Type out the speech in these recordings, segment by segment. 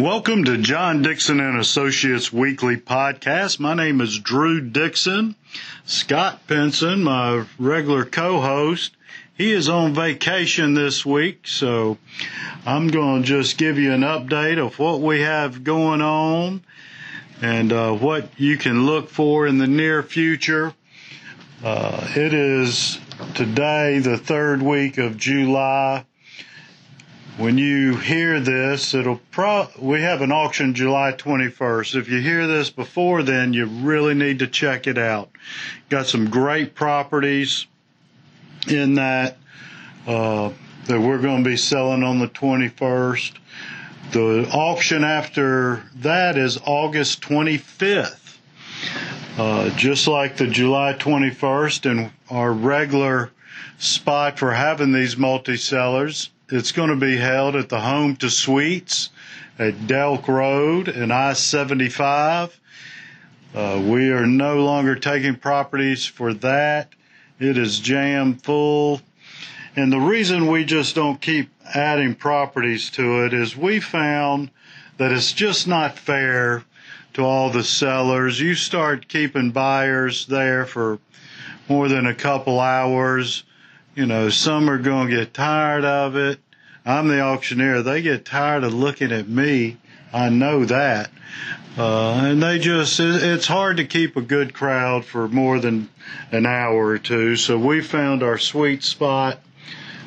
Welcome to John Dixon and Associates Weekly Podcast. My name is Drew Dixon. Scott Penson, my regular co-host, he is on vacation this week, so I'm going to just give you an update of what we have going on and uh, what you can look for in the near future. Uh, it is today, the third week of July when you hear this, it'll pro we have an auction July 21st. If you hear this before then, you really need to check it out. Got some great properties in that uh, that we're going to be selling on the 21st. The auction after that is August 25th. Uh, just like the July 21st and our regular spot for having these multi sellers it's going to be held at the Home2 Suites at Delk Road and I 75. Uh, we are no longer taking properties for that. It is jam full. And the reason we just don't keep adding properties to it is we found that it's just not fair to all the sellers. You start keeping buyers there for more than a couple hours you know, some are going to get tired of it. I'm the auctioneer. They get tired of looking at me. I know that. Uh, and they just, it's hard to keep a good crowd for more than an hour or two. So we found our sweet spot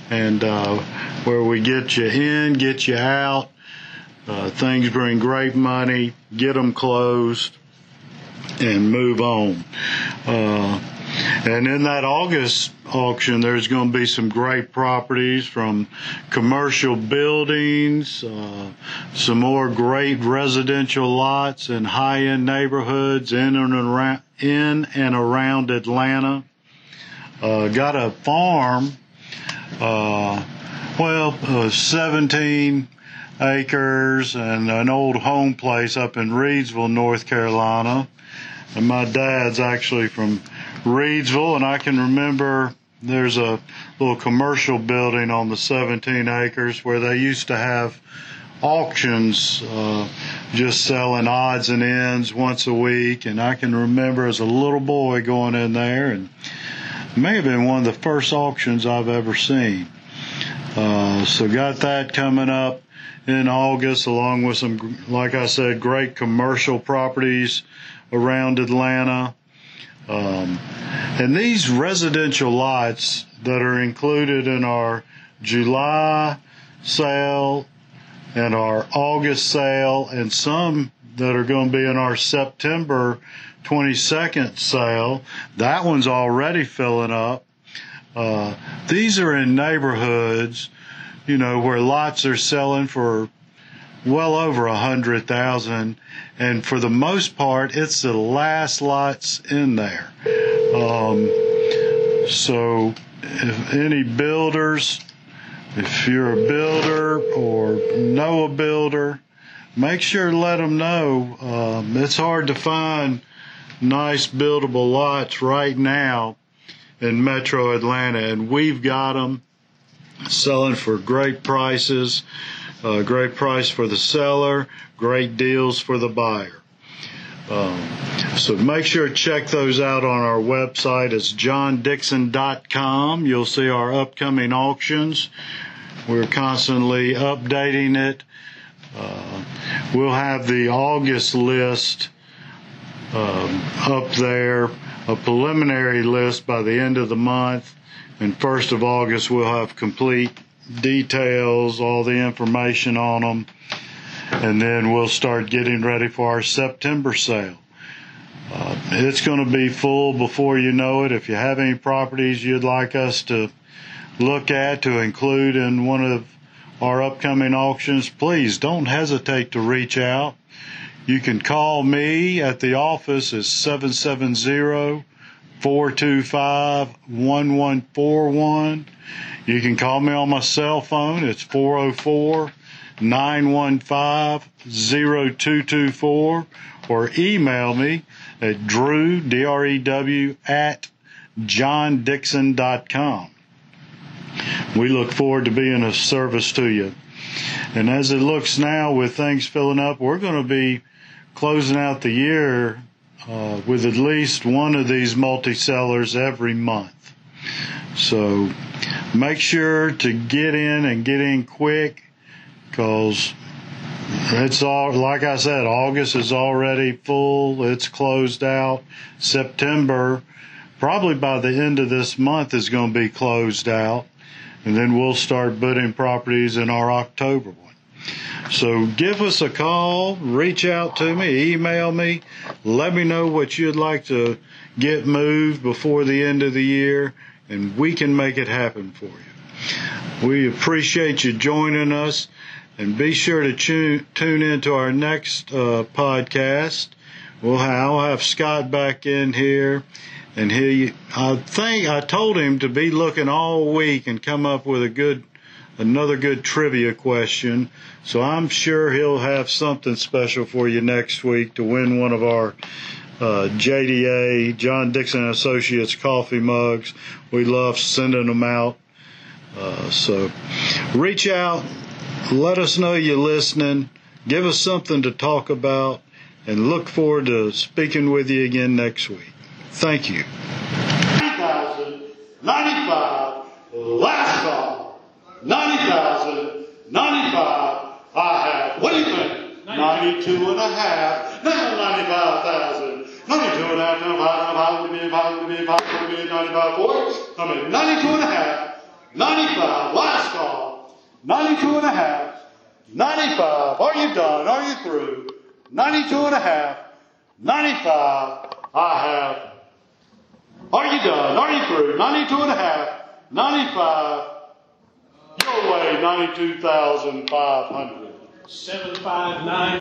and uh, where we get you in, get you out. Uh, things bring great money, get them closed, and move on. Uh, and in that August auction, there's going to be some great properties from commercial buildings, uh, some more great residential lots in high end neighborhoods in and around, in and around Atlanta. Uh, got a farm, uh, well, uh, 17 acres and an old home place up in Reidsville, North Carolina. And my dad's actually from Reidsville, and I can remember there's a little commercial building on the 17 acres where they used to have auctions, uh, just selling odds and ends once a week. And I can remember as a little boy going in there, and may have been one of the first auctions I've ever seen. Uh, so got that coming up in August, along with some, like I said, great commercial properties around Atlanta. Um, and these residential lots that are included in our July sale and our August sale, and some that are going to be in our September 22nd sale, that one's already filling up. Uh, these are in neighborhoods, you know, where lots are selling for well over a hundred thousand, and for the most part, it's the last lots in there. Um, so, if any builders, if you're a builder or know a builder, make sure to let them know. Um, it's hard to find nice buildable lots right now in Metro Atlanta, and we've got them selling for great prices. Uh, great price for the seller, great deals for the buyer. Um, so make sure to check those out on our website. It's johndixon.com. You'll see our upcoming auctions. We're constantly updating it. Uh, we'll have the August list um, up there, a preliminary list by the end of the month. And 1st of August, we'll have complete details, all the information on them, and then we'll start getting ready for our September sale. Uh, it's going to be full before you know it. If you have any properties you'd like us to look at to include in one of our upcoming auctions, please don't hesitate to reach out. You can call me at the office at 770 425 1141 you can call me on my cell phone. It's 404 915 0224 or email me at drew, D-R-E-W, at johndixon.com. We look forward to being of service to you. And as it looks now with things filling up, we're going to be closing out the year uh, with at least one of these multi sellers every month. So make sure to get in and get in quick because it's all, like I said, August is already full. It's closed out. September, probably by the end of this month, is going to be closed out. And then we'll start bidding properties in our October one. So give us a call, reach out to me, email me, let me know what you'd like to get moved before the end of the year, and we can make it happen for you. We appreciate you joining us, and be sure to tune, into our next uh, podcast. We'll I'll have Scott back in here, and he, I think I told him to be looking all week and come up with a good another good trivia question. So I'm sure he'll have something special for you next week to win one of our uh, JDA, John Dixon Associates coffee mugs. We love sending them out. Uh, so reach out, let us know you're listening, give us something to talk about, and look forward to speaking with you again next week. Thank you. 95, last call. 90,000, 95, I have, what do you think? 92 and a half, now 95,000, 92 and a half, 95, 95, 95, 95, 4, I mean 92 and a half, 95, last call, 92 and a half, 95, are you done? Are you through? 92 and a half, 95, I have, are you done? Are you through? 92 and a half, 95, your way, 92,500. Seven five nine.